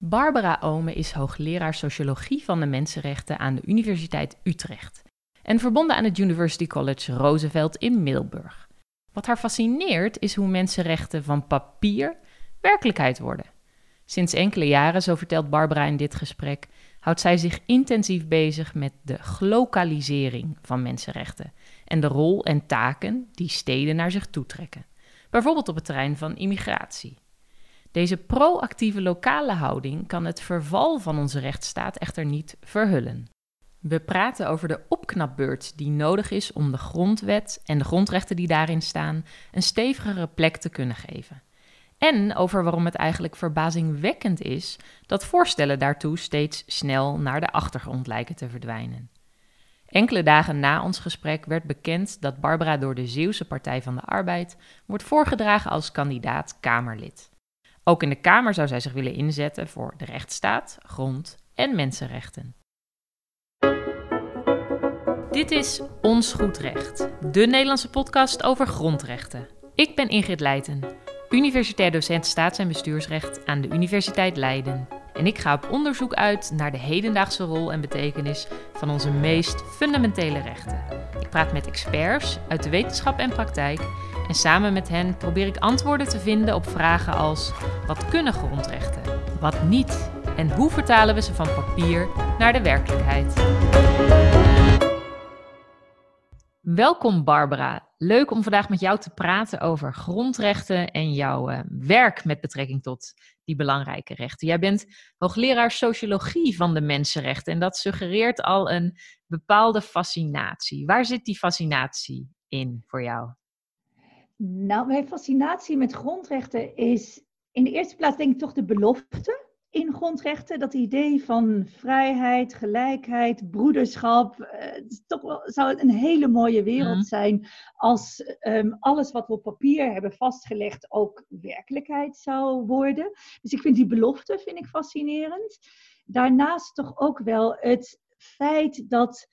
Barbara Ome is hoogleraar sociologie van de mensenrechten aan de Universiteit Utrecht en verbonden aan het University College Roosevelt in Middelburg. Wat haar fascineert is hoe mensenrechten van papier werkelijkheid worden. Sinds enkele jaren, zo vertelt Barbara in dit gesprek, houdt zij zich intensief bezig met de glokalisering van mensenrechten en de rol en taken die steden naar zich toetrekken, bijvoorbeeld op het terrein van immigratie. Deze proactieve lokale houding kan het verval van onze rechtsstaat echter niet verhullen. We praten over de opknapbeurt die nodig is om de grondwet en de grondrechten die daarin staan een stevigere plek te kunnen geven. En over waarom het eigenlijk verbazingwekkend is dat voorstellen daartoe steeds snel naar de achtergrond lijken te verdwijnen. Enkele dagen na ons gesprek werd bekend dat Barbara door de Zeeuwse Partij van de Arbeid wordt voorgedragen als kandidaat Kamerlid. Ook in de Kamer zou zij zich willen inzetten voor de rechtsstaat, grond- en mensenrechten. Dit is Ons Goed Recht, de Nederlandse podcast over grondrechten. Ik ben Ingrid Leijten, universitair docent staats- en bestuursrecht aan de Universiteit Leiden. En ik ga op onderzoek uit naar de hedendaagse rol en betekenis van onze meest fundamentele rechten. Ik praat met experts uit de wetenschap en praktijk en samen met hen probeer ik antwoorden te vinden op vragen als: wat kunnen grondrechten? Wat niet? En hoe vertalen we ze van papier naar de werkelijkheid? Welkom Barbara. Leuk om vandaag met jou te praten over grondrechten en jouw uh, werk met betrekking tot die belangrijke rechten. Jij bent hoogleraar sociologie van de mensenrechten en dat suggereert al een bepaalde fascinatie. Waar zit die fascinatie in voor jou? Nou, mijn fascinatie met grondrechten is in de eerste plaats denk ik toch de belofte in grondrechten. Dat idee van vrijheid, gelijkheid, broederschap. Uh, toch wel, zou het een hele mooie wereld mhm. zijn als um, alles wat we op papier hebben vastgelegd ook werkelijkheid zou worden. Dus ik vind die belofte vind ik fascinerend. Daarnaast toch ook wel het feit dat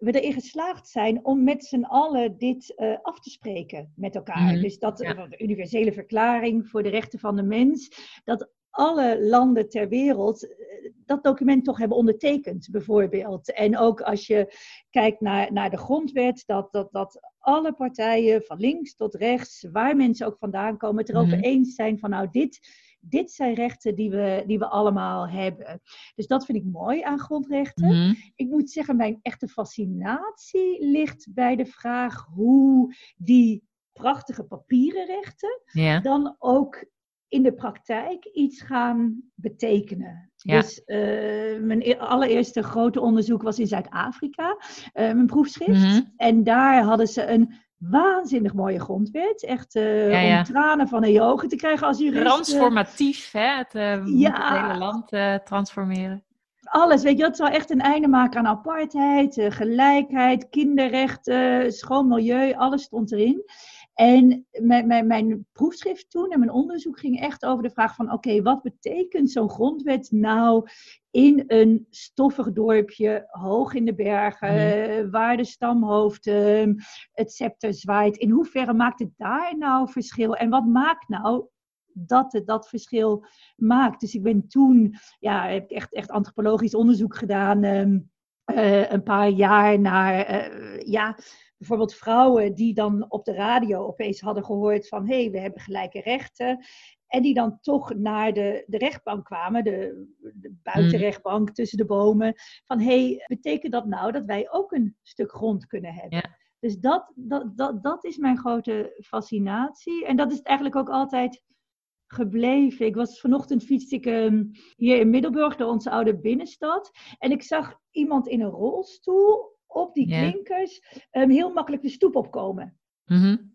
we erin geslaagd zijn om met z'n allen dit uh, af te spreken met elkaar. Mhm. Dus dat de universele verklaring voor de rechten van de mens, dat alle landen ter wereld eh, dat document toch hebben ondertekend, bijvoorbeeld. En ook als je kijkt naar, naar de grondwet, dat, dat, dat alle partijen, van links tot rechts, waar mensen ook vandaan komen, het erover mm eens zijn van nou, dit, dit zijn rechten die we, die we allemaal hebben. Dus dat vind ik mooi aan grondrechten. Mhm. Ik moet zeggen, mijn echte fascinatie ligt bij de vraag hoe die prachtige papieren rechten dan ook in de praktijk iets gaan betekenen. Dus uh, mijn e-, allereerste grote onderzoek was in Zuid-Afrika, uh, mijn proefschrift. Mhm. En daar hadden ze een waanzinnig mooie grondwet. Echt uh, om tranen van een ogen te krijgen als jurist. Transformatief, hè? Het, het hele land transformeren alles, weet je, dat zou echt een einde maken aan apartheid, gelijkheid, kinderrechten, schoon milieu, alles stond erin. En mijn, mijn, mijn, proefschrift toen en mijn onderzoek ging echt over de vraag van oké, wat betekent zo'n grondwet nou in een stoffig dorpje, hoog in de bergen, mhm. waar de stamhoofd het scepter zwaait. In hoeverre maakt het daar nou verschil? En wat maakt nou dat het dat verschil maakt? Dus ik ben toen, ja, heb ik echt, echt antropologisch onderzoek gedaan. Ehm, uh, een paar jaar naar, uh, ja, bijvoorbeeld vrouwen die dan op de radio opeens hadden gehoord van hé, hey, we hebben gelijke rechten. En die dan toch naar de, de rechtbank kwamen, de, de buitenrechtbank mm. tussen de bomen. Van hé, hey, betekent dat nou dat wij ook een stuk grond kunnen hebben? Ja. Dus dat, dat, dat, dat is mijn grote fascinatie. En dat is eigenlijk ook altijd gebleven. Ik was vanochtend fiets ik ehm, hier in Middelburg, door onze oude binnenstad. En ik zag iemand in een rolstoel op die klinkers um, heel makkelijk de stoep opkomen. Mm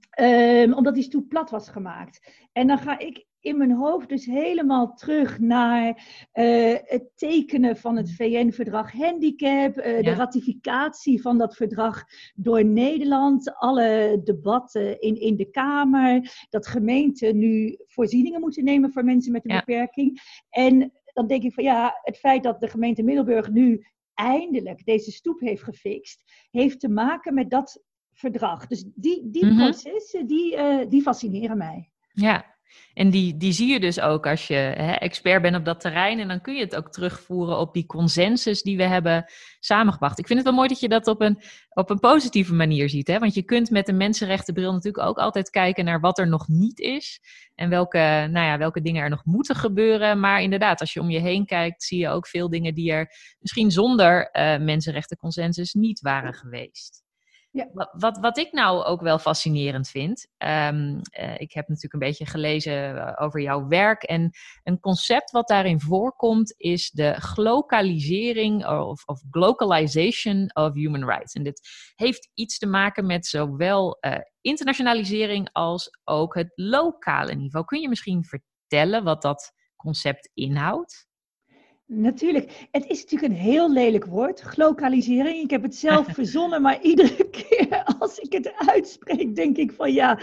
omdat die stoep plat was gemaakt. En dan ga ik in mijn hoofd dus helemaal terug naar uh, het tekenen van het VN-verdrag handicap, uh, de ratificatie van dat verdrag door Nederland, alle debatten in, in de Kamer, dat gemeenten nu voorzieningen moeten nemen voor mensen met een beperking. En dan denk ik van ja, het feit dat de gemeente Middelburg nu eindelijk deze stoep heeft gefixt, heeft te maken met dat verdrag. Dus die, die mhm. processen, die, uh, die fascineren mij. Ja, En die, die zie je dus ook als je hè, expert bent op dat terrein. En dan kun je het ook terugvoeren op die consensus die we hebben samengebracht. Ik vind het wel mooi dat je dat op een, op een positieve manier ziet. Hè? Want je kunt met een mensenrechtenbril natuurlijk ook altijd kijken naar wat er nog niet is. En welke, nou ja, welke dingen er nog moeten gebeuren. Maar inderdaad, als je om je heen kijkt, zie je ook veel dingen die er misschien zonder uh, mensenrechtenconsensus niet waren geweest. Ja. Wat, wat, ik nou ook wel fascinerend vind, um, uh, ik heb natuurlijk een beetje gelezen eh, over jouw werk en een concept wat daarin voorkomt is de globalisering of, of of human rights. En dit heeft iets te maken met zowel uh, internationalisering als ook het lokale niveau. Kun je misschien vertellen wat dat concept inhoudt? Natuurlijk. Het is natuurlijk een heel lelijk woord, globalisering. Ik heb het zelf verzonnen, maar iedere keer als ik het uitspreek, denk ik van ja,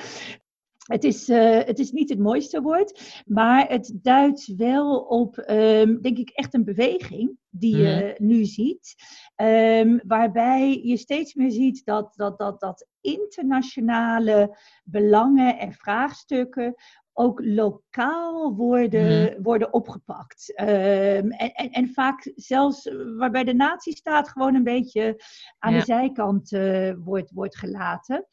het is, uh, het is niet het mooiste woord, maar het duidt wel op, um, denk ik, echt een beweging die je mm. nu ziet. Um, waarbij je steeds meer ziet dat, dat, dat, dat internationale belangen en vraagstukken ook lokaal worden, mhm. worden opgepakt. Ehm, en, en, en, vaak zelfs waarbij de natiestaat gewoon een beetje aan de zijkant uh, wordt, wordt gelaten.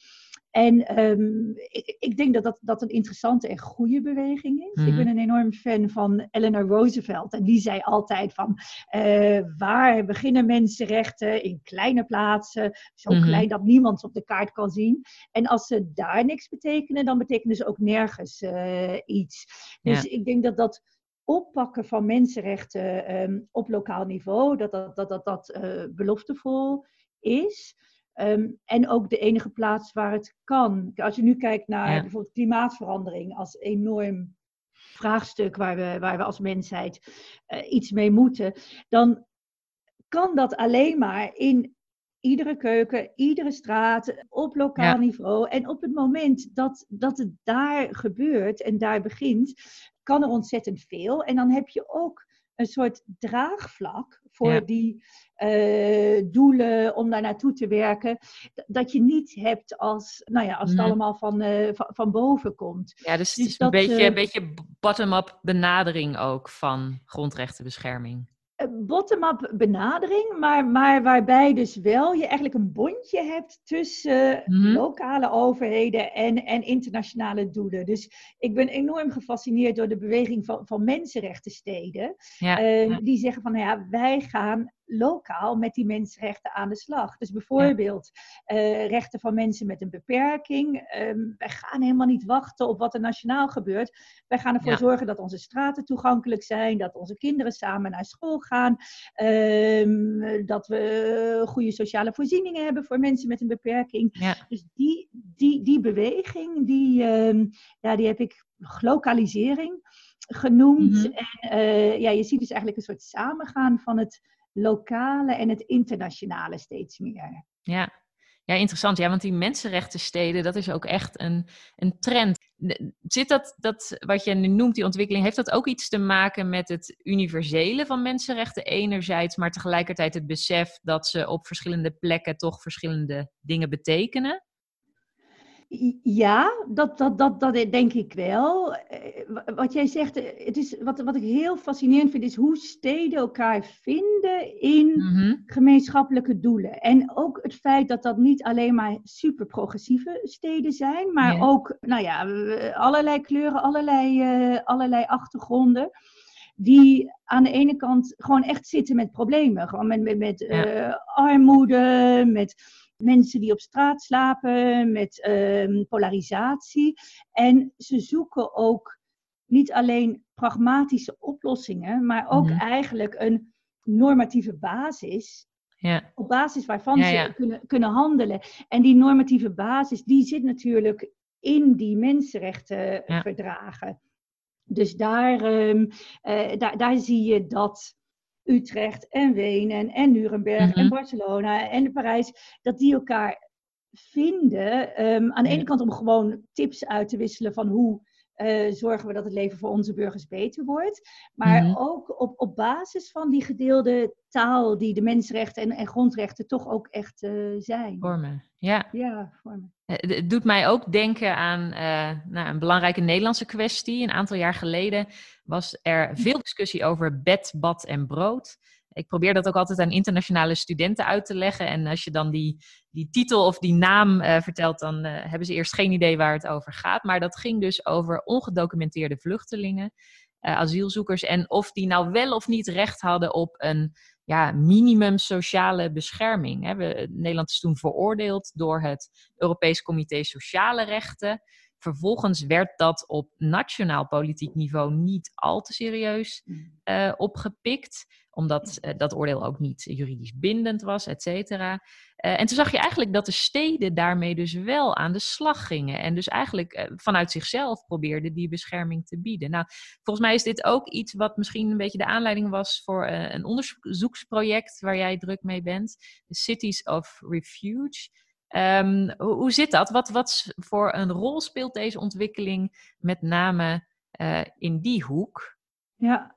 En um, ik, ik, denk dat, dat dat een interessante en goede beweging is. Ik mhm. ben een enorm fan van Eleanor Roosevelt. En die zei altijd van, uh, waar beginnen mensenrechten? In kleine plaatsen, zo mhm. klein dat niemand ze op de kaart kan zien. En als ze daar niks betekenen, dan betekenen ze ook nergens uh, iets. Dus ik denk dat dat oppakken van mensenrechten um, op lokaal niveau, dat dat, dat, dat, dat uh, beloftevol is. Um, en ook de enige plaats waar het kan. Als je nu kijkt naar bijvoorbeeld klimaatverandering als enorm vraagstuk waar we, waar we als mensheid uh, iets mee moeten, dan kan dat alleen maar in iedere keuken, iedere straat, op lokaal niveau. En op het moment dat, dat het daar gebeurt en daar begint, kan er ontzettend veel. En dan heb je ook een soort draagvlak voor die uh, doelen om daar naartoe te werken. Dat je niet hebt als, nou ja, als het allemaal van, uh, van, van, boven komt. Ja, dus, dus het is dat, een beetje, uh, beetje bottom-up benadering ook van grondrechtenbescherming bottom-up benadering, maar, maar waarbij dus wel je eigenlijk een bondje hebt tussen mhm. lokale overheden en, en internationale doelen. Dus ik ben enorm gefascineerd door de beweging van, van mensenrechtensteden. Ja, uh, ja. Die zeggen van, nou ja, wij gaan lokaal met die mensenrechten aan de slag. Dus bijvoorbeeld uh, rechten van mensen met een beperking. Um, wij gaan helemaal niet wachten op wat er nationaal gebeurt. Wij gaan ervoor zorgen dat onze straten toegankelijk zijn, dat onze kinderen samen naar school gaan, um, dat we goede sociale voorzieningen hebben voor mensen met een beperking. Ja. Dus die, die, die beweging, die, um, ja, die heb ik globalisering genoemd. Mm -hmm. En uh, ja, je ziet dus eigenlijk een soort samengaan van het lokale en het internationale steeds meer. Ja. Ja, interessant. Ja, want die mensenrechtensteden, dat is ook echt een, een trend. Zit dat, dat, wat je nu noemt, die ontwikkeling, heeft dat ook iets te maken met het universele van mensenrechten enerzijds, maar tegelijkertijd het besef dat ze op verschillende plekken toch verschillende dingen betekenen? Ja, dat, dat, dat, dat denk ik wel. Eh, wat jij zegt, eh, het is, wat, wat ik heel fascinerend vind, is hoe steden elkaar vinden in mm-hmm. gemeenschappelijke doelen. En ook het feit dat dat niet alleen maar super progressieve steden zijn, maar ook nou ja, allerlei kleuren, allerlei, uh, allerlei achtergronden. Die aan de ene kant gewoon echt zitten met problemen. Gewoon met, met, met ja. uh, armoede, met mensen die op straat slapen, met um, polarisatie. En ze zoeken ook niet alleen pragmatische oplossingen, maar ook mm-hmm. eigenlijk een normatieve basis. Ja. Op basis waarvan ja, ja. ze kunnen, kunnen handelen. En die normatieve basis, die zit natuurlijk in die mensenrechtenverdragen. Dus daar, um, uh, daar, daar zie je dat Utrecht en Wenen en Nuremberg mm -hmm. en mhm. Barcelona en Parijs, dat die elkaar vinden. Um, aan de ene kant om gewoon tips uit te wisselen van hoe uh, zorgen we dat het leven voor onze burgers beter wordt. Maar mm -hmm. ook op, op basis van die gedeelde taal die de mensenrechten en, en grondrechten toch ook echt uh, zijn. Vormen, ja. Ja, vormen. Het doet mij ook denken aan nou, een belangrijke Nederlandse kwestie. Een aantal jaar geleden was er veel discussie over bed, bad en brood. Ik probeer dat ook altijd aan internationale studenten uit te leggen. En als je dan die, die titel of die naam uh, vertelt, dan hebben ze eerst geen idee waar het over gaat. Maar dat ging dus over ongedocumenteerde vluchtelingen, asielzoekers. En of die nou wel of niet recht hadden op een ja, minimum sociale bescherming. Hè. We, Nederland is toen veroordeeld door het Europees Comité Sociale Rechten. Vervolgens werd dat op nationaal politiek niveau niet al te serieus uh, opgepikt, omdat uh, dat oordeel ook niet juridisch bindend was, et cetera. Uh, en toen zag je eigenlijk dat de steden daarmee dus wel aan de slag gingen. En dus eigenlijk vanuit zichzelf probeerden die bescherming te bieden. Nou, volgens mij is dit ook iets wat misschien een beetje de aanleiding was voor een onderzoeksproject waar jij druk mee bent. The Cities of Refuge. Um, hoe, hoe, zit dat? Wat, wat voor een rol speelt deze ontwikkeling met name uh, in die hoek? Ja.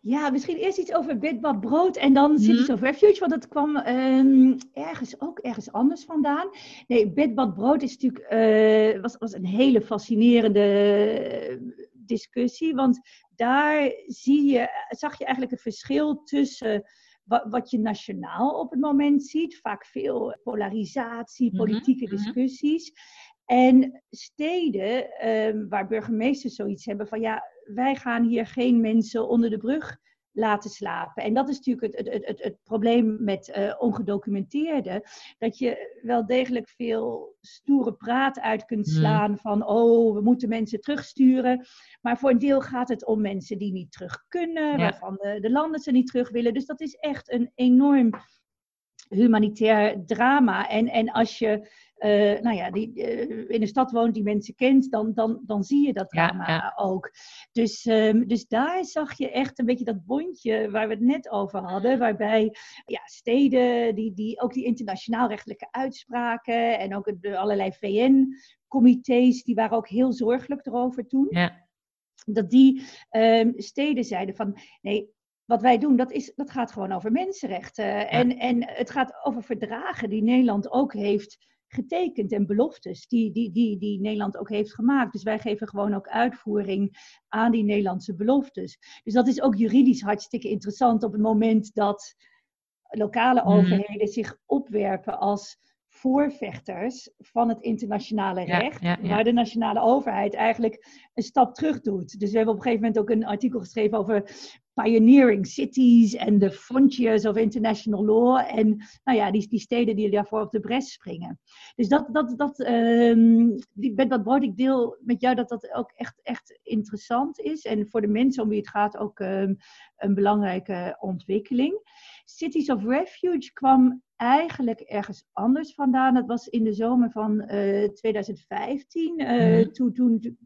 ja, misschien eerst iets over Bidbad Brood en dan Cities mm. of Refuge, want dat kwam um, ergens ook ergens anders vandaan. Nee, Bidbad Brood is natuurlijk, uh, was, was een hele fascinerende discussie, want daar zie je, zag je eigenlijk het verschil tussen wat, wat je nationaal op het moment ziet. Vaak veel polarisatie, mhm, politieke mhm. discussies. En steden um, waar burgemeesters zoiets hebben van ja, wij gaan hier geen mensen onder de brug laten slapen. En dat is natuurlijk het, het, het, het probleem met uh, ongedocumenteerden. Dat je wel degelijk veel stoere praat uit kunt hmm. slaan van oh, we moeten mensen terugsturen. Maar voor een deel gaat het om mensen die niet terug kunnen, waarvan de, de landen ze niet terug willen. Dus dat is echt een enorm humanitair drama. En, en als je uh, nou ja, die, uh, in de stad woont, die mensen kent, dan, dan, dan zie je dat drama ja, ook. Dus, um, dus daar zag je echt een beetje dat bondje waar we het net over hadden, waarbij ja, steden, die, die, ook die internationaal rechtelijke uitspraken en ook de allerlei VN-comité's, die waren ook heel zorgelijk erover toen. Ja. Dat die um, steden zeiden van nee, wat wij doen, dat, is, dat gaat gewoon over mensenrechten. Ja. En, en het gaat over verdragen die Nederland ook heeft getekend en beloftes die, die, die, die Nederland ook heeft gemaakt. Dus wij geven gewoon ook uitvoering aan die Nederlandse beloftes. Dus dat is ook juridisch hartstikke interessant op het moment dat lokale mhm. overheden zich opwerpen als voorvechters van het internationale recht, ja, waar de nationale overheid eigenlijk een stap terug doet. Dus we hebben op een gegeven moment ook een artikel geschreven over pioneering cities en de frontiers of international law. En nou ja, die, die steden die daarvoor op de bres springen. Dus dat, dat, dat, um, die, dat brood ik deel met jou dat dat ook echt, echt interessant is. En voor de mensen om wie het gaat ook um, een belangrijke ontwikkeling. Cities of Refuge kwam eigenlijk ergens anders vandaan. Dat was in de zomer van uh, 2015. Uh, mm. Toen, toen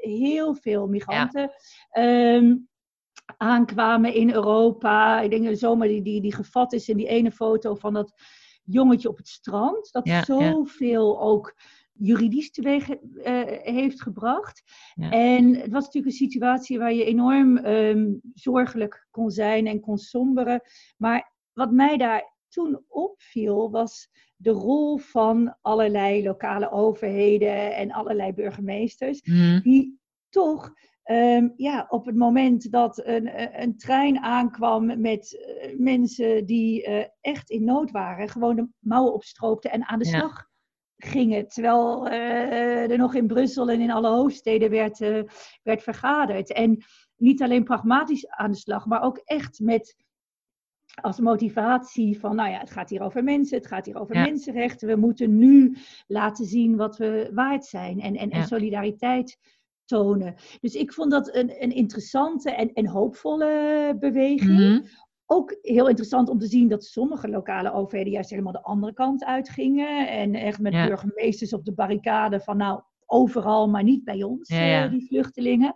heel veel migranten ja. um, aankwamen in Europa. Ik denk de zomer die, die, die gevat is in die ene foto van dat jongetje op het strand. Dat ja, zoveel ja. ook juridisch teweeg uh, heeft gebracht. Ja. En het was natuurlijk een situatie waar je enorm um, zorgelijk kon zijn en kon somberen. Maar wat mij daar toen opviel was de rol van allerlei lokale overheden en allerlei burgemeesters, mm. die toch Um, ja, op het moment dat een, een trein aankwam met uh, mensen die uh, echt in nood waren, gewoon de mouwen opstroopten en aan de slag ja. gingen. Terwijl uh, er nog in Brussel en in alle hoofdsteden werd, werd vergaderd. En niet alleen pragmatisch aan de slag, maar ook echt met als motivatie van, nou ja, het gaat hier over mensen, het gaat hier over ja. mensenrechten. We moeten nu laten zien wat we waard zijn en, en, ja. en solidariteit tonen. Dus ik vond dat een, een interessante en, en hoopvolle beweging. Mm -hmm. Ook heel interessant om te zien dat sommige lokale overheden juist helemaal de andere kant uitgingen. En echt met ja. burgemeesters op de barricade van nou, overal, maar niet bij ons, ja, ja. Uh, die vluchtelingen.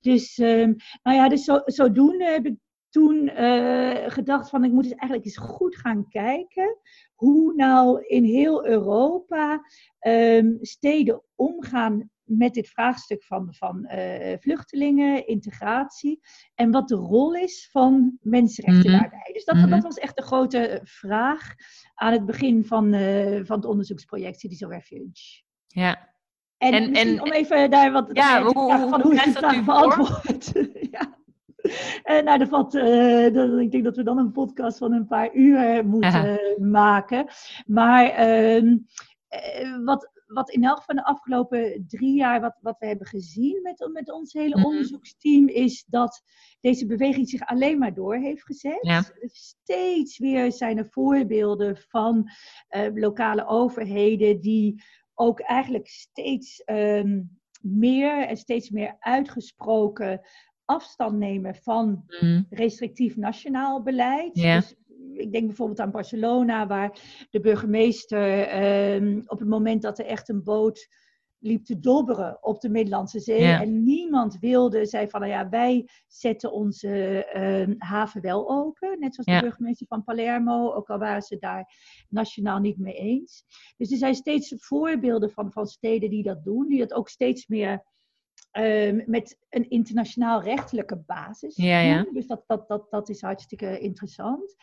Dus, um, nou ja, dus zo, zodoende heb ik toen uh, gedacht van ik moet eens eigenlijk eens goed gaan kijken hoe nou in heel Europa um, steden omgaan met dit vraagstuk van, van uh, vluchtelingen, integratie en wat de rol is van mensenrechten mm -hmm. daarbij. Dus dat, mm -hmm. dat, was echt de grote vraag aan het begin van, uh, van het onderzoeksproject Cities of Refuge. Ja. En, en, en om even daar wat ja, hoe, hoe, van hoe is dat nu beantwoord? ja. Uh, nou, dat valt, uh, dat, ik denk dat we dan een podcast van een paar uur moeten maken. Maar uh, wat, wat in elk van de afgelopen drie jaar, wat, wat we hebben gezien met, met ons hele mhm. onderzoeksteam, is dat deze beweging zich alleen maar door heeft gezet. Ja. Steeds weer zijn er voorbeelden van uh, lokale overheden die ook eigenlijk steeds um, meer en steeds meer uitgesproken afstand nemen van mm. restrictief nationaal beleid. Ja. Dus ik denk bijvoorbeeld aan Barcelona, waar de burgemeester um, op het moment dat er echt een boot liep te dobberen op de Middellandse Zee. En niemand wilde, zei van, nou ja, wij zetten onze uh, haven wel open. Net zoals de burgemeester van Palermo, ook al waren ze daar nationaal niet mee eens. Dus er zijn steeds voorbeelden van, van steden die dat doen, die dat ook steeds meer uh, met een internationaal rechtelijke basis ja, ja. Dus dat, dat, dat, dat is hartstikke interessant.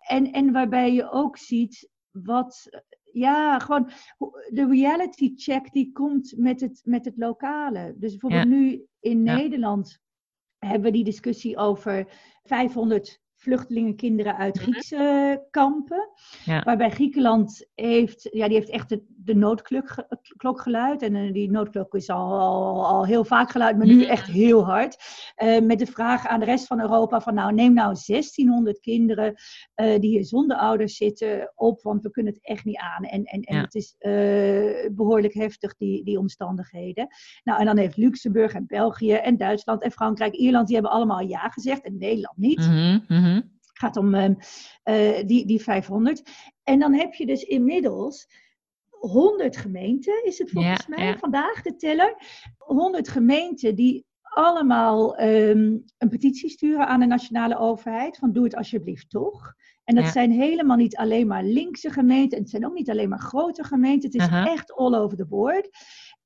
En, en waarbij je ook ziet wat, ja, gewoon de reality check die komt met het, met het lokale. Dus bijvoorbeeld nu in Nederland hebben we die discussie over 500 vluchtelingenkinderen uit mhm. Griekse kampen. Ja. Waarbij Griekenland heeft, ja, die heeft echt de, de noodklok geluid. En uh, die noodklok is al, al, al, heel vaak geluid, maar nu mhm. echt heel hard. Uh, met de vraag aan de rest van Europa van nou, neem nou 1600 kinderen uh, die hier zonder ouders zitten op, want we kunnen het echt niet aan. En, en, en het is behoorlijk heftig, die, die omstandigheden. Nou, en dan heeft Luxemburg en België en Duitsland en Frankrijk, Ierland, die hebben allemaal ja gezegd en Nederland niet. Mm gaat om uh, die, die 500. En dan heb je dus inmiddels 100 gemeenten, is het volgens mij vandaag de teller. 100 gemeenten die allemaal um, een petitie sturen aan de nationale overheid. Van doe het alsjeblieft toch. En dat zijn helemaal niet alleen maar linkse gemeenten. Het zijn ook niet alleen maar grote gemeenten. Het is echt all over the board.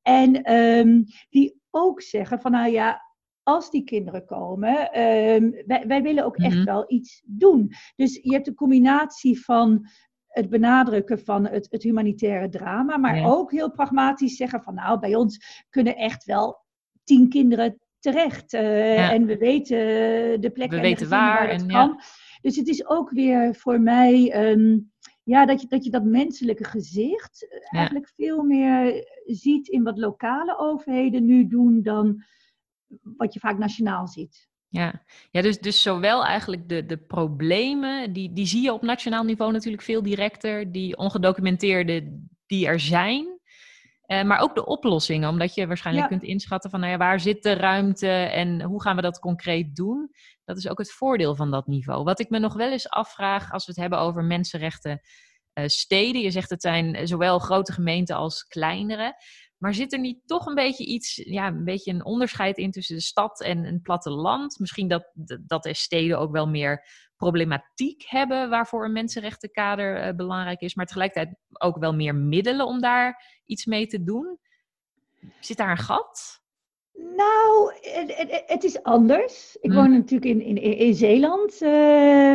En um, die ook zeggen van nou ja, als die kinderen komen, um, wij, wij, willen ook echt mhm. wel iets doen. Dus je hebt een combinatie van het benadrukken van het, het humanitaire drama, maar ook heel pragmatisch zeggen van nou, bij ons kunnen echt wel tien kinderen terecht. Uh, En we weten de plekken we weten waar, waar het en, kan. Ja. Dus het is ook weer voor mij um, ja, dat, je, dat je dat menselijke gezicht eh, eigenlijk veel meer ziet in wat lokale overheden nu doen dan wat je vaak nationaal ziet. Ja, ja dus, dus zowel eigenlijk de, de problemen, die, die zie je op nationaal niveau natuurlijk veel directer, die ongedocumenteerde die er zijn. Uh, maar ook de oplossingen, omdat je waarschijnlijk kunt inschatten van nou ja, waar zit de ruimte en hoe gaan we dat concreet doen. Dat is ook het voordeel van dat niveau. Wat ik me nog wel eens afvraag als we het hebben over mensenrechten uh, steden. Je zegt het zijn zowel grote gemeenten als kleinere. Maar zit er niet toch een beetje iets, ja, een beetje een onderscheid in tussen de stad en een platteland? Misschien dat, dat de steden ook wel meer problematiek hebben waarvoor een mensenrechtenkader uh, belangrijk is, maar tegelijkertijd ook wel meer middelen om daar iets mee te doen. Zit daar een gat? Nou, het, het, is anders. Ik woon hm. natuurlijk in, in, in Zeeland, uh,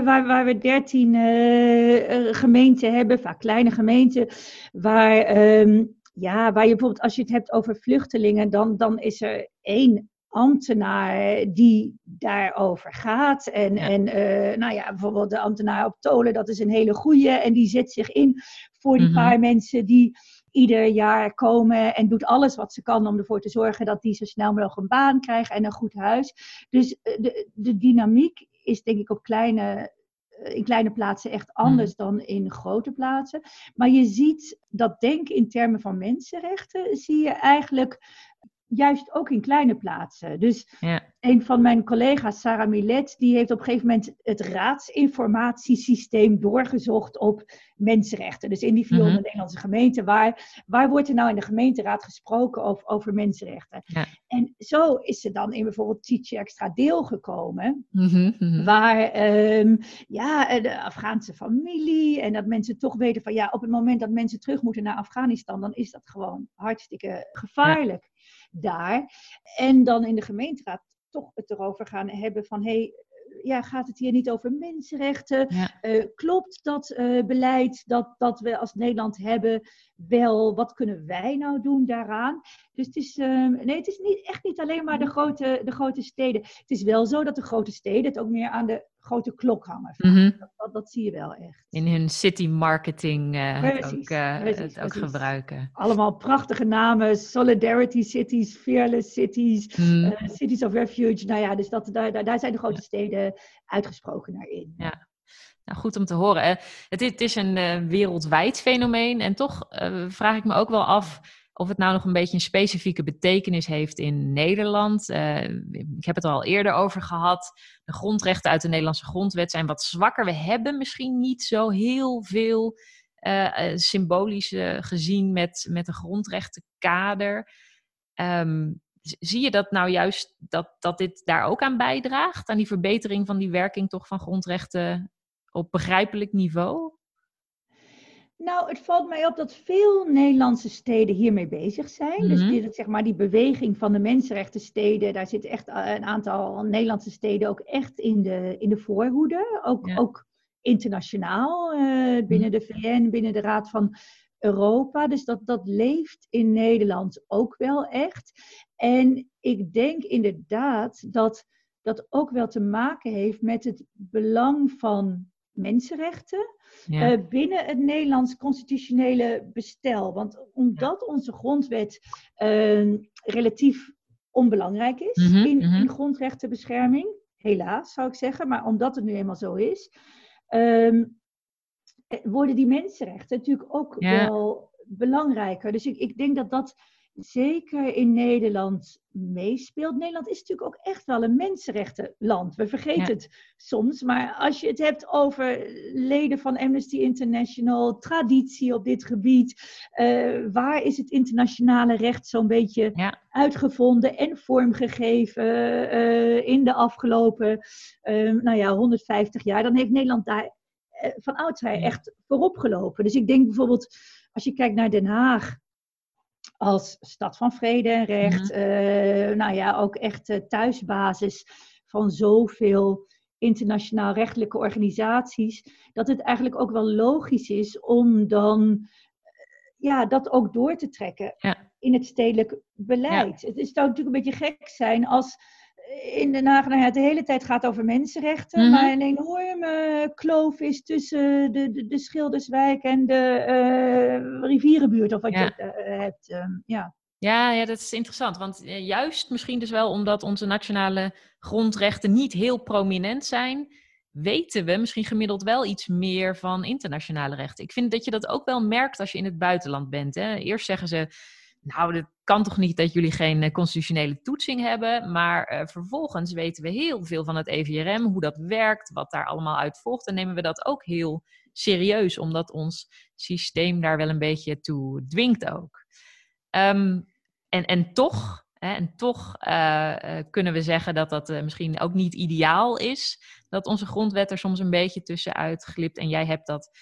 waar, waar we dertien uh, gemeenten hebben, vaak kleine gemeenten, waar um, ja, waar je bijvoorbeeld, als je het hebt over vluchtelingen, dan, dan is er één ambtenaar die daarover gaat. En, en uh, nou ja, bijvoorbeeld de ambtenaar op Tolen, dat is een hele goeie. En die zet zich in voor die mhm. paar mensen die ieder jaar komen en doet alles wat ze kan om ervoor te zorgen dat die zo snel mogelijk een baan krijgen en een goed huis. Dus eh, de, de dynamiek is denk ik op kleine eh, in kleine plaatsen echt anders mm. dan in grote plaatsen. Maar je ziet dat denken in termen van mensenrechten, zie je eigenlijk juist ook in kleine plaatsen. Dus ja. een van mijn collega's, Sarah Millet, die heeft op een gegeven moment het raadsinformatiesysteem doorgezocht op mensenrechten. Dus in die 400 mm Nederlandse gemeenten, waar, waar wordt er nou in de gemeenteraad gesproken over, over mensenrechten? Ja. En zo is ze dan in bijvoorbeeld Teach Extra Deel gekomen, mm -hmm. waar um, ja, de Afghaanse familie en dat mensen toch weten van ja, op het moment dat mensen terug moeten naar Afghanistan, dan is dat gewoon hartstikke gevaarlijk. Ja daar. En dan in de gemeenteraad toch het erover gaan hebben van hé, hey, ja, gaat het hier niet over mensenrechten? klopt dat beleid dat, dat we als Nederland hebben wel? Wat kunnen wij nou doen daaraan? Dus het is, ehm, nee, het is niet, echt niet alleen maar de grote, de grote steden. Het is wel zo dat de grote steden het ook meer aan de grote klok hangen. Mhm. dat, dat, zie je wel echt. In hun city marketing uh, precies, ook, uh, precies, het ook gebruiken. Allemaal prachtige namen. Solidarity cities, fearless cities, mm. uh, cities of refuge. Nou ja, dus dat, daar, daar zijn de grote steden uitgesproken naar in. Ja. Nou, goed om te horen. Het, het is een wereldwijd fenomeen. En toch vraag ik me ook wel af of het nou nog een beetje een specifieke betekenis heeft in Nederland. Uh, ik heb het er al eerder over gehad. De grondrechten uit de Nederlandse grondwet zijn wat zwakker. We hebben misschien niet zo heel veel uh, symbolisch gezien met, met een grondrechtenkader. Um, zie je dat nou juist dat, dat dit daar ook aan bijdraagt? Aan die verbetering van die werking toch van grondrechten op begrijpelijk niveau? Nou, het valt mij op dat veel Nederlandse steden hiermee bezig zijn. Dus mhm. die, zeg maar, die beweging van de mensenrechtensteden, daar zitten echt eh, een aantal Nederlandse steden ook echt in de, in de voorhoede. Ook, ook internationaal, uh, binnen de VN, binnen de Raad van Europa. Dus dat, dat leeft in Nederland ook wel echt. En ik denk inderdaad dat dat ook wel te maken heeft met het belang van mensenrechten eh, binnen het Nederlands constitutionele bestel. Want omdat onze grondwet ehm, relatief onbelangrijk is mhm, in, mhm. in, grondrechtenbescherming, helaas zou ik zeggen, maar omdat het nu eenmaal zo is, ehm, eh, worden die mensenrechten natuurlijk ook wel belangrijker. Dus ik, ik denk dat dat zeker in Nederland meespeelt. Nederland is natuurlijk ook echt wel een mensenrechtenland. We vergeten het soms, maar als je het hebt over leden van Amnesty International, traditie op dit gebied, uh, waar is het internationale recht zo'n beetje uitgevonden en vormgegeven uh, in de afgelopen uh, nou ja, 150 jaar, dan heeft Nederland daar van oudsher echt voorop gelopen. Dus ik denk bijvoorbeeld, als je kijkt naar Den Haag, als stad van vrede en recht. Mm nou ja, ook echt thuisbasis van zoveel internationaal rechtelijke organisaties. Dat het eigenlijk ook wel logisch is om dan eh, ja, dat ook door te trekken in het stedelijk beleid. Het, is zou natuurlijk een beetje gek zijn als in Den Haag nou ja, het de hele tijd gaat over mensenrechten, mhm. maar een enorme kloof is tussen de, de, de Schilderswijk en de uh, rivierenbuurt, of wat je uh, hebt. Uh, ja. Ja, ja, dat is interessant. Want eh, juist misschien dus wel omdat onze nationale grondrechten niet heel prominent zijn, weten we misschien gemiddeld wel iets meer van internationale rechten. Ik vind dat je dat ook wel merkt als je in het buitenland bent. Hè. Eerst zeggen ze nou, dat kan toch niet dat jullie geen eh, constitutionele toetsing hebben. Maar uh, vervolgens weten we heel veel van het EVRM, hoe dat werkt, wat daar allemaal uit volgt. En nemen we dat ook heel serieus, omdat ons systeem daar wel een beetje toe dwingt ook. Um, en, en toch, hè, en toch uh, kunnen we zeggen dat dat misschien ook niet ideaal is. Dat onze grondwet er soms een beetje tussenuit glipt. En jij hebt dat,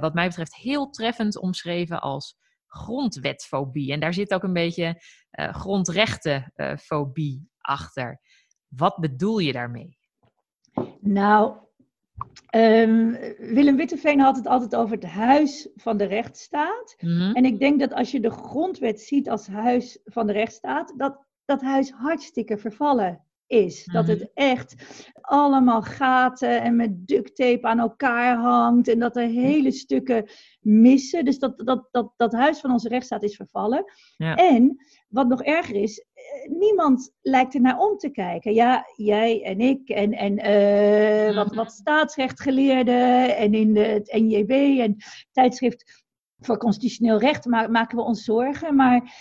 wat mij betreft, heel treffend omschreven als grondwetfobie. En daar zit ook een beetje uh, grondrechtenfobie achter. Wat bedoel je daarmee? Nou, um, Willem Witteveen had het altijd over het huis van de rechtsstaat. Mhm. En ik denk dat als je de grondwet ziet als huis van de rechtsstaat, dat dat huis hartstikke vervallen is. Dat mhm. het echt allemaal gaten en met duct tape aan elkaar hangt. En dat er hele stukken missen. Dus dat, dat, dat, dat huis van onze rechtsstaat is vervallen. Ja. En wat nog erger is, eh, niemand lijkt er naar om te kijken. Ja, jij en ik en, en uh, wat, wat staatsrechtgeleerden en in de, het NJB en tijdschrift voor constitutioneel recht maken we ons zorgen. Maar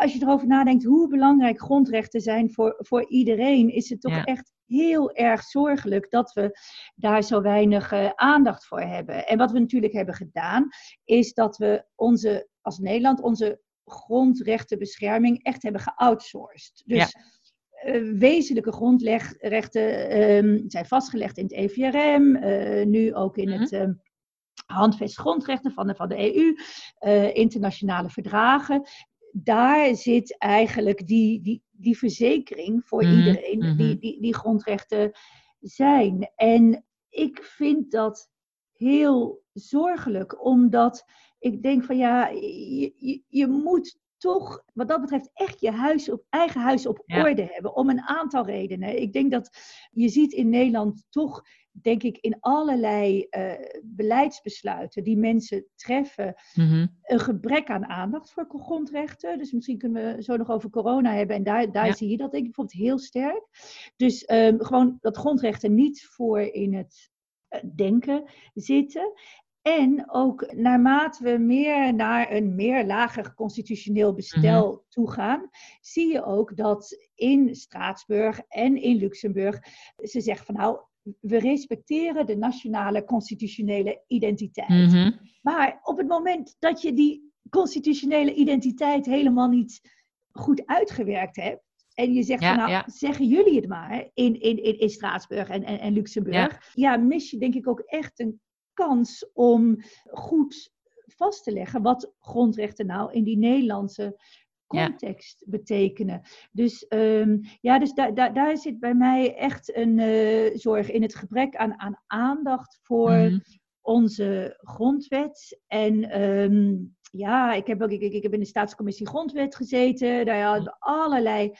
als je erover nadenkt hoe belangrijk grondrechten zijn voor, voor iedereen, is het toch echt heel erg zorgelijk dat we daar zo weinig uh, aandacht voor hebben. En wat we natuurlijk hebben gedaan, is dat we onze, als Nederland onze grondrechtenbescherming echt hebben geoutsourced. Dus uh, wezenlijke grondrechten um, zijn vastgelegd in het EVRM, uh, nu ook in het. Um, handvest grondrechten van de, van de EU, internationale verdragen daar zit eigenlijk die, die, die verzekering voor mhm, iedereen mhm. die, die, die grondrechten zijn. En ik vind dat heel zorgelijk, omdat ik denk van ja, je, je, je moet toch, wat dat betreft, echt je huis op, eigen huis op orde hebben. Om een aantal redenen. Ik denk dat je ziet in Nederland toch, denk ik, in allerlei uh, beleidsbesluiten die mensen treffen, Mhm. een gebrek aan aandacht voor grondrechten. Dus misschien kunnen we zo nog over corona hebben. En daar, daar Ja. zie je dat denk ik bijvoorbeeld heel sterk. Dus ehm, gewoon dat grondrechten niet voor in het eh, denken zitten. En ook naarmate we meer naar een meer lager constitutioneel bestel toe gaan, zie je ook dat in Straatsburg en in Luxemburg ze zeggen van nou, we respecteren de nationale constitutionele identiteit. Mhm. Maar op het moment dat je die constitutionele identiteit helemaal niet goed uitgewerkt hebt. En je zegt Ja, van nou, ja. zeggen jullie het maar in, in, in, in Straatsburg en, en, en Luxemburg. Ja. mis je denk ik ook echt een kans om goed vast te leggen wat grondrechten nou in die Nederlandse Ja. context betekenen. Dus ehm, ja, dus daar daar daar zit bij mij echt een eh, zorg in het gebrek aan, aan aandacht voor Mhm. onze grondwet. En ehm, ja, ik heb ook ik, ik, ik heb in de staatscommissie grondwet gezeten. Daar hadden we allerlei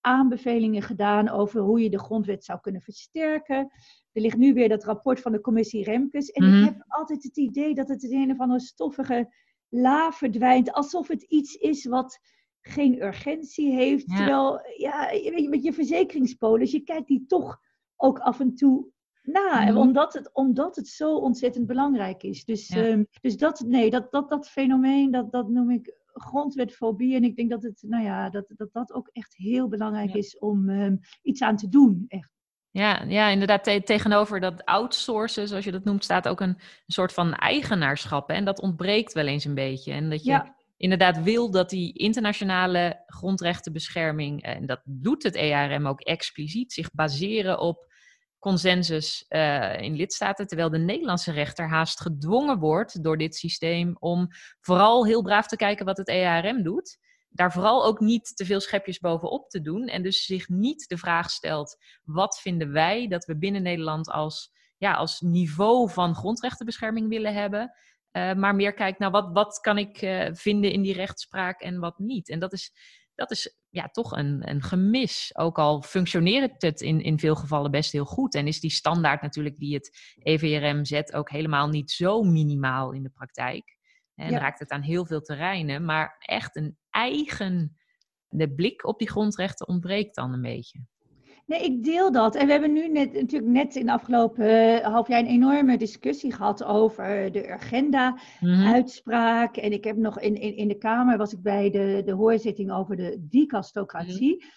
aanbevelingen gedaan over hoe je de grondwet zou kunnen versterken. Er ligt nu weer dat rapport van de commissie Remkes. En Mhm. ik heb altijd het idee dat het in een of andere stoffige la verdwijnt. Alsof het iets is wat geen urgentie heeft. Ja. Terwijl, ja, je weet je, met je verzekeringspolis, je kijkt die toch ook af en toe na. Mhm. Omdat, het, omdat het zo ontzettend belangrijk is. Dus, Ja. ehm, dus dat, nee, dat, dat, dat fenomeen, dat, dat noem ik grondwetfobie. En ik denk dat het, nou ja, dat, dat, dat ook echt heel belangrijk Ja. is om ehm, iets aan te doen. Echt. Ja, ja, inderdaad. te- tegenover dat outsourcen, zoals je dat noemt, staat ook een, soort van eigenaarschap. Hè? En dat ontbreekt wel eens een beetje. En dat je Ja. inderdaad wil dat die internationale grondrechtenbescherming, eh, en dat doet het EARM ook expliciet, zich baseren op consensus eh, in lidstaten, terwijl de Nederlandse rechter haast gedwongen wordt door dit systeem om vooral heel braaf te kijken wat het EARM doet. Daar vooral ook niet te veel schepjes bovenop te doen. En dus zich niet de vraag stelt: wat vinden wij dat we binnen Nederland als, ja, als niveau van grondrechtenbescherming willen hebben? Uh, maar meer kijkt naar wat, wat kan ik uh, vinden in die rechtspraak en wat niet. En dat is, dat is ja, toch een, een gemis. Ook al functioneert het in, in veel gevallen best heel goed. En is die standaard natuurlijk die het EVRM zet ook helemaal niet zo minimaal in de praktijk. En ja. raakt het aan heel veel terreinen. Maar echt een eigen de blik op die grondrechten ontbreekt dan een beetje. Nee, ik deel dat. En we hebben nu net, natuurlijk net in de afgelopen uh, half jaar een enorme discussie gehad over de agenda-uitspraak. Mm -hmm. En ik heb nog in, in, in de Kamer was ik bij de, de hoorzitting over de dicastocratie. Mm -hmm.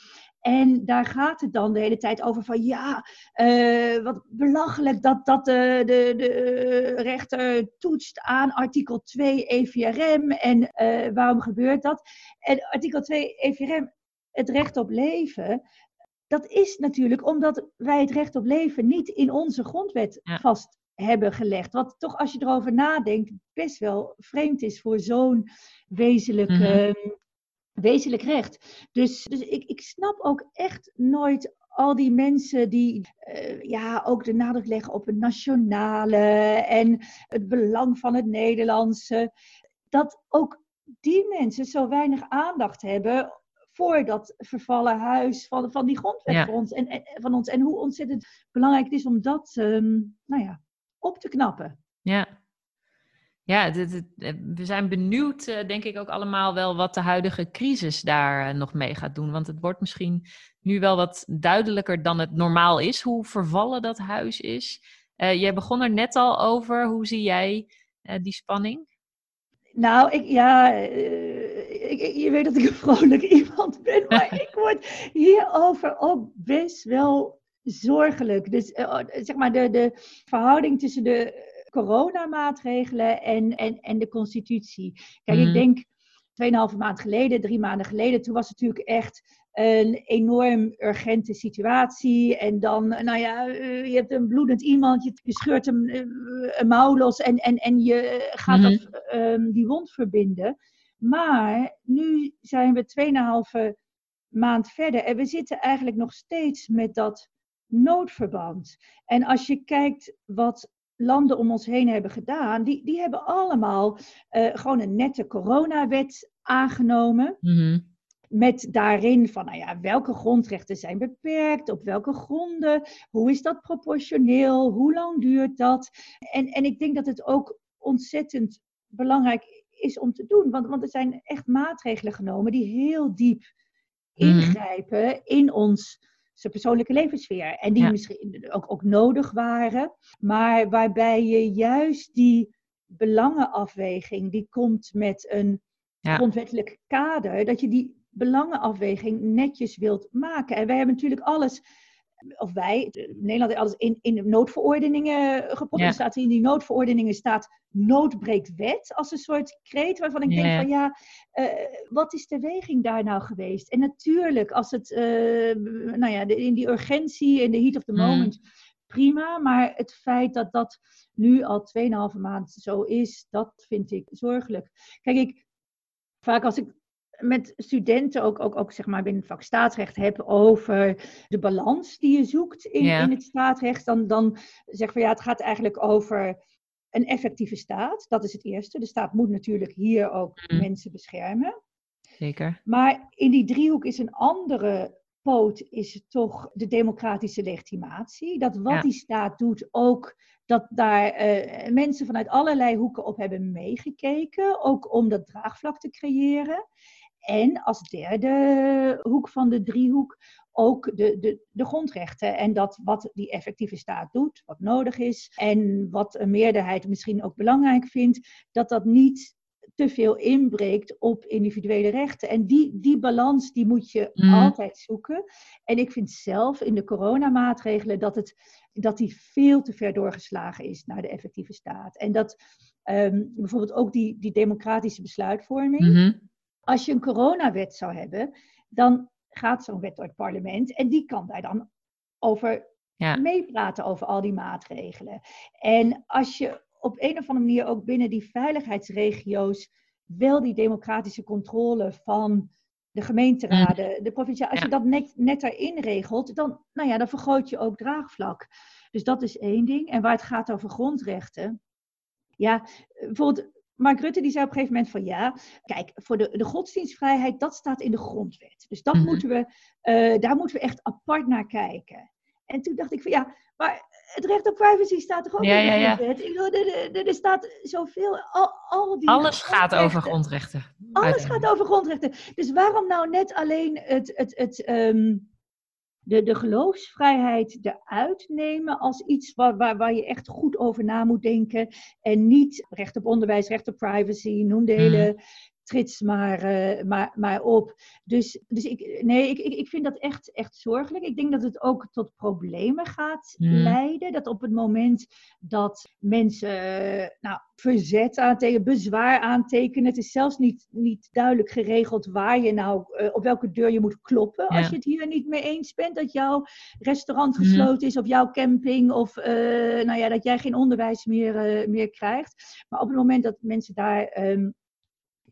En daar gaat het dan de hele tijd over van ja, uh, wat belachelijk dat, dat de, de, de rechter toetst aan artikel 2 EVRM en uh, waarom gebeurt dat? En artikel 2 EVRM, het recht op leven, dat is natuurlijk omdat wij het recht op leven niet in onze grondwet ja. vast hebben gelegd. Wat toch, als je erover nadenkt, best wel vreemd is voor zo'n wezenlijk, mm -hmm. Wezenlijk recht. Dus, dus ik, ik snap ook echt nooit al die mensen die uh, ja, ook de nadruk leggen op het nationale en het belang van het Nederlandse. Dat ook die mensen zo weinig aandacht hebben voor dat vervallen huis van, van die grondwet ja. van, ons en, en, van ons. En hoe ontzettend belangrijk het is om dat um, nou ja, op te knappen. Ja, ja dit, dit, we zijn benieuwd, uh, denk ik ook allemaal wel, wat de huidige crisis daar uh, nog mee gaat doen. Want het wordt misschien nu wel wat duidelijker dan het normaal is, hoe vervallen dat huis is. Uh, jij begon er net al over. Hoe zie jij die spanning? Nou, ik, ja, ik, je weet dat ik een vrolijk iemand ben, maar ik word hierover ook best wel zorgelijk. Dus uh, zeg maar de, de verhouding tussen de coronamaatregelen en, en, en de constitutie. Kijk, mm. ik denk tweeënhalve maand geleden, drie maanden geleden, toen was het natuurlijk echt een enorm urgente situatie. En dan, nou ja, je hebt een bloedend iemand, je, scheurt hem een mouw los en, en, en je gaat mm-hmm. dat, um, die wond verbinden. Maar nu zijn we tweeënhalve maand verder en we zitten eigenlijk nog steeds met dat noodverband. En als je kijkt wat landen om ons heen hebben gedaan, die, die hebben allemaal uh, gewoon een nette coronawet aangenomen. Mm met daarin van, nou ja, welke grondrechten zijn beperkt, op welke gronden, hoe is dat proportioneel, hoe lang duurt dat? En, en ik denk dat het ook ontzettend belangrijk is om te doen, want, want er zijn echt maatregelen genomen die heel diep mhm. ingrijpen in ons persoonlijke levenssfeer. En die misschien ook, ook nodig waren, maar waarbij je juist die belangenafweging, die komt met een grondwettelijk kader, dat je die belangenafweging netjes wilt maken. En wij hebben natuurlijk alles, of wij, Nederland alles in, in noodverordeningen geprobeerd. Ja. staat in die noodverordeningen staat noodbreekt wet als een soort kreet waarvan ik denk van ja, uh, wat is de weging daar nou geweest? En natuurlijk, als het, uh, nou ja, in die urgentie, in de heat of the mm. moment, prima. Maar het feit dat dat nu al 2,5 maand zo is, dat vind ik zorgelijk. Kijk, ik, vaak als ik met studenten ook, ook, ook zeg maar binnen het vak staatsrecht heb over de balans die je zoekt in, in het staatsrecht, dan, dan zeg van ja, het gaat eigenlijk over een effectieve staat. Dat is het eerste. De staat moet natuurlijk hier ook mm. mensen beschermen. Zeker. Maar in die driehoek is een andere poot is toch de democratische legitimatie. Dat wat die staat doet ook dat daar uh, mensen vanuit allerlei hoeken op hebben meegekeken, ook om dat draagvlak te creëren. En als derde hoek van de driehoek ook de, de, de grondrechten. En dat wat die effectieve staat doet, wat nodig is. En wat een meerderheid misschien ook belangrijk vindt, dat dat niet te veel inbreekt op individuele rechten. En die, die balans die moet je mm. altijd zoeken. En ik vind zelf in de coronamaatregelen dat, het, dat die veel te ver doorgeslagen is naar de effectieve staat. En dat ehm, bijvoorbeeld ook die, die democratische besluitvorming. Mhm als je een coronawet zou hebben, dan gaat zo'n wet door het parlement en die kan daar dan over meepraten over al die maatregelen. En als je op een of andere manier ook binnen die veiligheidsregio's wel die democratische controle van de gemeenteraden, mm. de provincie, als je dat net, net erin regelt, dan, nou ja, dan vergroot je ook draagvlak. Dus dat is één ding. En waar het gaat over grondrechten. Ja, bijvoorbeeld Mark Rutte die zei op een gegeven moment van ja, kijk, voor de, de godsdienstvrijheid, dat staat in de grondwet. Dus dat mhm. moeten we, uh, daar moeten we echt apart naar kijken. En toen dacht ik van ja, maar het recht op privacy staat toch ook ja, in de grondwet? Ja. Er, staat zoveel, al, al die Alles gaat over grondrechten. Alles gaat over grondrechten. Dus waarom nou net alleen het, het, het, um, de, de geloofsvrijheid eruit nemen als iets waar, waar, waar je echt goed over na moet denken. En niet recht op onderwijs, recht op privacy, noem de hele mm trits maar, uh, maar, maar op. Dus, dus ik, nee, ik, ik, ik vind dat echt, echt zorgelijk. Ik denk dat het ook tot problemen gaat hmm. leiden. Dat op het moment dat mensen uh, nou, verzet aantekenen, bezwaar aantekenen. Het is zelfs niet, niet duidelijk geregeld waar je nou, uh, op welke deur je moet kloppen. Als je het hier niet mee eens bent dat jouw restaurant hmm. gesloten is of jouw camping of nou ja, dat jij geen onderwijs meer, meer krijgt. Maar op het moment dat mensen daar um,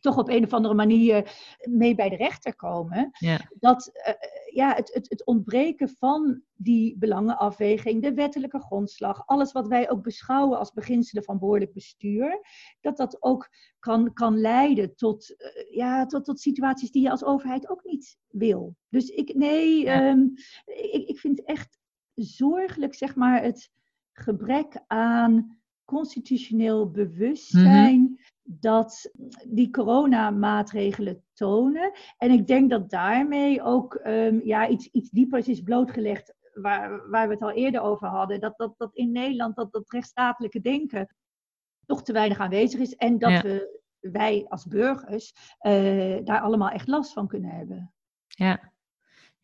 toch op een of andere manier mee bij de rechter komen. Ja. Dat uh, ja, het, het, het ontbreken van die belangenafweging, de wettelijke grondslag, alles wat wij ook beschouwen als beginselen van behoorlijk bestuur, dat dat ook kan, kan leiden tot, uh, ja, tot, tot situaties die je als overheid ook niet wil. Dus ik, nee, ja. um, ik, ik vind echt zorgelijk, zeg maar, het gebrek aan constitutioneel bewustzijn. Mm -hmm dat die coronamaatregelen tonen. En ik denk dat daarmee ook um, ja, iets, iets diepers is blootgelegd, waar, waar we het al eerder over hadden. Dat, dat, dat in Nederland dat, dat rechtsstatelijke denken toch te weinig aanwezig is. En dat we, wij als burgers uh, daar allemaal echt last van kunnen hebben. Ja,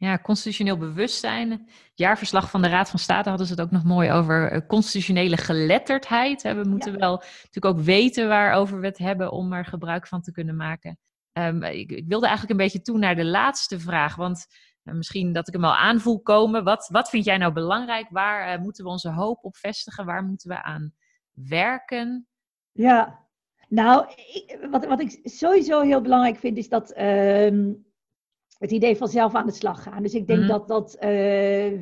ja, constitutioneel bewustzijn. Jaarverslag van de Raad van State hadden ze het ook nog mooi over eh, constitutionele geletterdheid. We moeten wel natuurlijk ook weten waarover we het hebben om er gebruik van te kunnen maken. Um, ik, ik, wilde eigenlijk een beetje toe naar de laatste vraag, want uh, misschien dat ik hem al aanvoel komen. Wat, wat vind jij nou belangrijk? Waar uh, moeten we onze hoop op vestigen? Waar moeten we aan werken? Ja, nou, ik, wat, wat ik sowieso heel belangrijk vind is dat. Uh, het idee van zelf aan de slag gaan. Dus ik denk Mhm. dat, dat eh,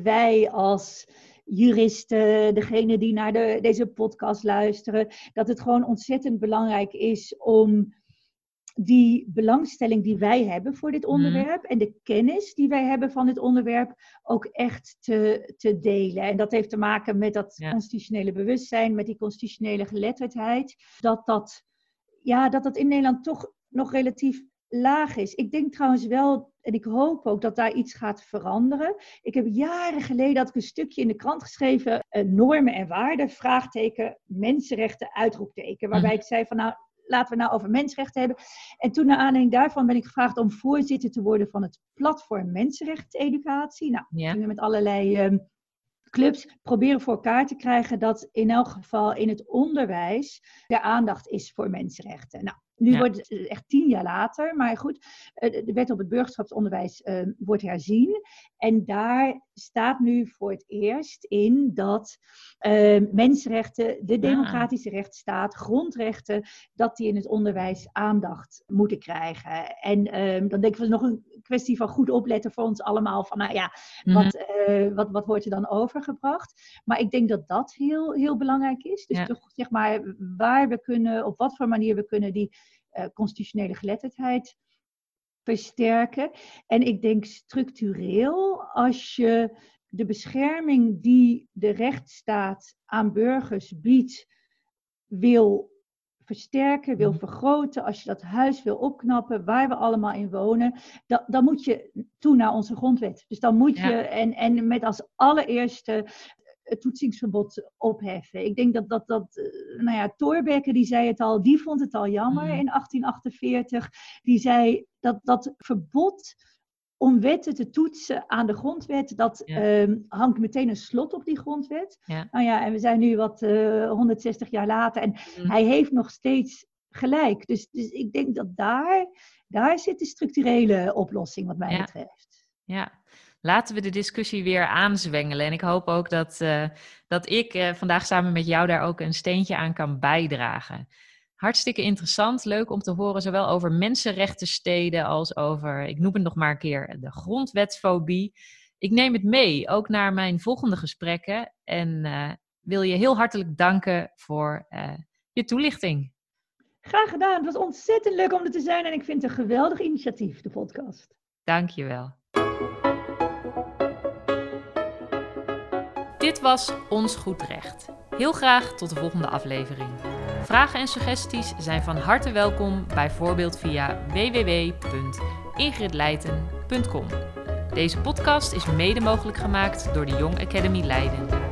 wij als juristen, degene die naar de, deze podcast luisteren, dat het gewoon ontzettend belangrijk is om die belangstelling die wij hebben voor dit Mhm. onderwerp en de kennis die wij hebben van dit onderwerp ook echt te, te delen. En dat heeft te maken met dat Ja. constitutionele bewustzijn, met die constitutionele geletterdheid, dat dat, ja, dat dat in Nederland toch nog relatief laag is. Ik denk trouwens wel, en ik hoop ook dat daar iets gaat veranderen. Ik heb jaren geleden had ik een stukje in de krant geschreven, eh, normen en waarden, vraagteken, mensenrechten, uitroepteken, waarbij Mhm. ik zei van nou, laten we nou over mensenrechten hebben. En toen naar aanleiding daarvan ben ik gevraagd om voorzitter te worden van het platform Mensenrechtseducatie. Nou, Ja. met allerlei ehm, clubs proberen voor elkaar te krijgen dat in elk geval in het onderwijs er aandacht is voor mensenrechten. Nou, nu Ja. wordt het eh, echt tien jaar later, maar goed, eh, de wet op het burgerschapsonderwijs eh, wordt herzien. En daar staat nu voor het eerst in dat eh, mensenrechten, de democratische rechtsstaat, grondrechten, dat die in het onderwijs aandacht moeten krijgen. En ehm, dan denken we nog een kwestie van goed opletten voor ons allemaal. Van nou ja, Mhm. wat, eh, wat, wat wordt er dan overgebracht? Maar ik denk dat dat heel, heel belangrijk is. Dus Ja. toch zeg maar waar we kunnen, op wat voor manier we kunnen die eh, constitutionele geletterdheid versterken. En ik denk structureel, als je de bescherming die de rechtsstaat aan burgers biedt, wil versterken, wil Mhm. vergroten, als je dat huis wil opknappen, waar we allemaal in wonen, dan, dan moet je toe naar onze grondwet. Dus dan moet Ja. je, en, en met als allereerste het toetsingsverbod opheffen. Ik denk dat, dat, dat eh, nou ja, Thorbecke, die zei het al, die vond het al jammer Mhm. in 1848. Die zei dat dat verbod om wetten te toetsen aan de grondwet, dat Ja. ehm, hangt meteen een slot op die grondwet. Ja. Nou ja, en we zijn nu wat eh, 160 jaar later en Mhm. hij heeft nog steeds gelijk. Dus, dus ik denk dat daar, daar zit de structurele oplossing wat mij Ja. betreft. Ja, laten we de discussie weer aanzwengelen. En ik hoop ook dat, eh, dat ik eh, vandaag samen met jou daar ook een steentje aan kan bijdragen. Hartstikke interessant, leuk om te horen, zowel over mensenrechtensteden als over, ik noem het nog maar een keer, de grondwetsfobie. Ik neem het mee, ook naar mijn volgende gesprekken. En eh, wil je heel hartelijk danken voor eh, je toelichting. Graag gedaan. Het was ontzettend leuk om er te zijn en ik vind het een geweldig initiatief, de podcast. Dank je wel. Dit was Ons Goed Recht. Heel graag tot de volgende aflevering. Vragen en suggesties zijn van harte welkom, bijvoorbeeld via www.ingridleiten.com. Deze podcast is mede mogelijk gemaakt door de Young Academy Leiden.